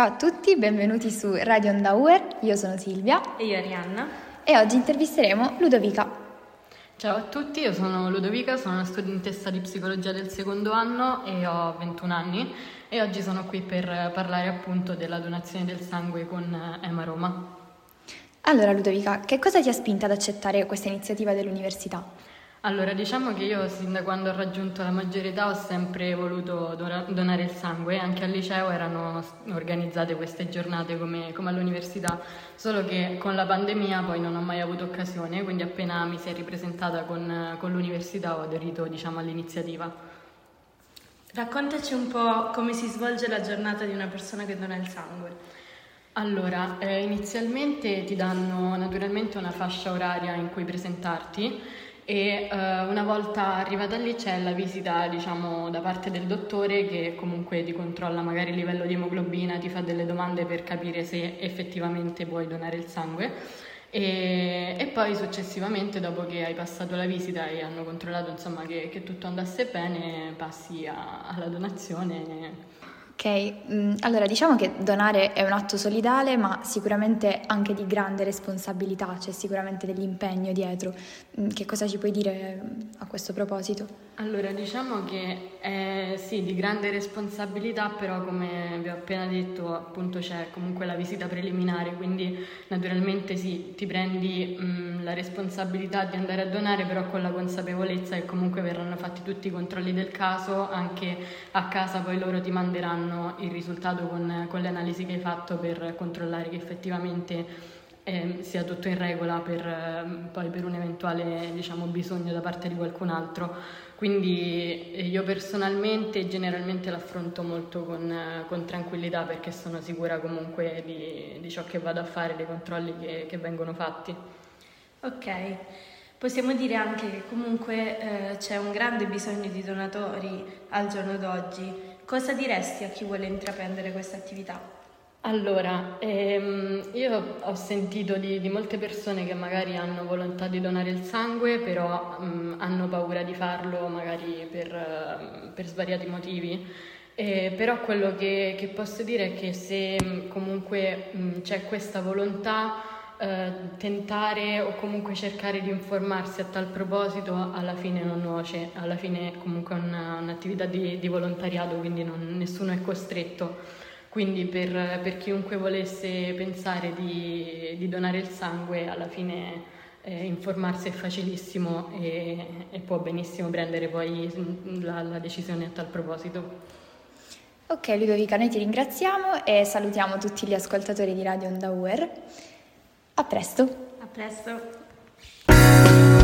Ciao a tutti, benvenuti su Radio Ondauer, io sono Silvia e io Arianna e oggi intervisteremo Ludovica. Ciao a tutti, io sono Ludovica, sono una studentessa di psicologia del secondo anno e ho 21 anni e oggi sono qui per parlare appunto della donazione del sangue con Ema Roma. Allora Ludovica, che cosa ti ha spinta ad accettare questa iniziativa dell'università? Allora, diciamo che io sin da quando ho raggiunto la maggiore età ho sempre voluto donare il sangue, anche al liceo erano organizzate queste giornate come, come, all'università, solo che con la pandemia poi non ho mai avuto occasione, quindi appena mi si è ripresentata con, con l'università ho aderito diciamo, all'iniziativa. Raccontaci un po' come si svolge la giornata di una persona che dona il sangue. Allora, eh, inizialmente ti danno naturalmente una fascia oraria in cui presentarti e uh, una volta arrivata lì c'è la visita diciamo, da parte del dottore che comunque ti controlla magari il livello di emoglobina, ti fa delle domande per capire se effettivamente puoi donare il sangue. E, e poi successivamente dopo che hai passato la visita e hanno controllato insomma, che, che, tutto andasse bene passi a, alla donazione Ok, mm, allora diciamo che donare è un atto solidale, ma sicuramente anche di grande responsabilità, c'è sicuramente dell'impegno dietro. Mm, che cosa ci puoi dire mm, a questo proposito? Allora, diciamo che è sì, di grande responsabilità, però come vi ho appena detto, appunto c'è comunque la visita preliminare, quindi naturalmente sì, ti prendi mh, la responsabilità di andare a donare, però con la consapevolezza che comunque verranno fatti tutti i controlli del caso, anche a casa poi loro ti manderanno il risultato con, con le analisi che hai fatto per controllare che effettivamente eh, sia tutto in regola per, eh, poi per un eventuale diciamo, bisogno da parte di qualcun altro. Quindi eh, io personalmente generalmente l'affronto molto con, eh, con tranquillità perché sono sicura comunque di, di, ciò che vado a fare, dei controlli che, che vengono fatti. Ok, possiamo dire anche che comunque eh, c'è un grande bisogno di donatori al giorno d'oggi. Cosa diresti a chi vuole intraprendere questa attività? Allora, ehm, io ho sentito di, di, molte persone che magari hanno volontà di donare il sangue, però mh, hanno paura di farlo magari per, per svariati motivi. Eh, però quello che, che, posso dire è che se comunque mh, c'è questa volontà, eh, tentare o comunque cercare di informarsi a tal proposito alla fine non nuoce, alla fine comunque è una, un'attività di, di volontariato, quindi non, nessuno è costretto. Quindi per, per chiunque volesse pensare di, di, donare il sangue, alla fine eh, informarsi è facilissimo e, e, può benissimo prendere poi la, la decisione a tal proposito. Ok Ludovica, noi ti ringraziamo e salutiamo tutti gli ascoltatori di Radio Onda. A presto. A presto.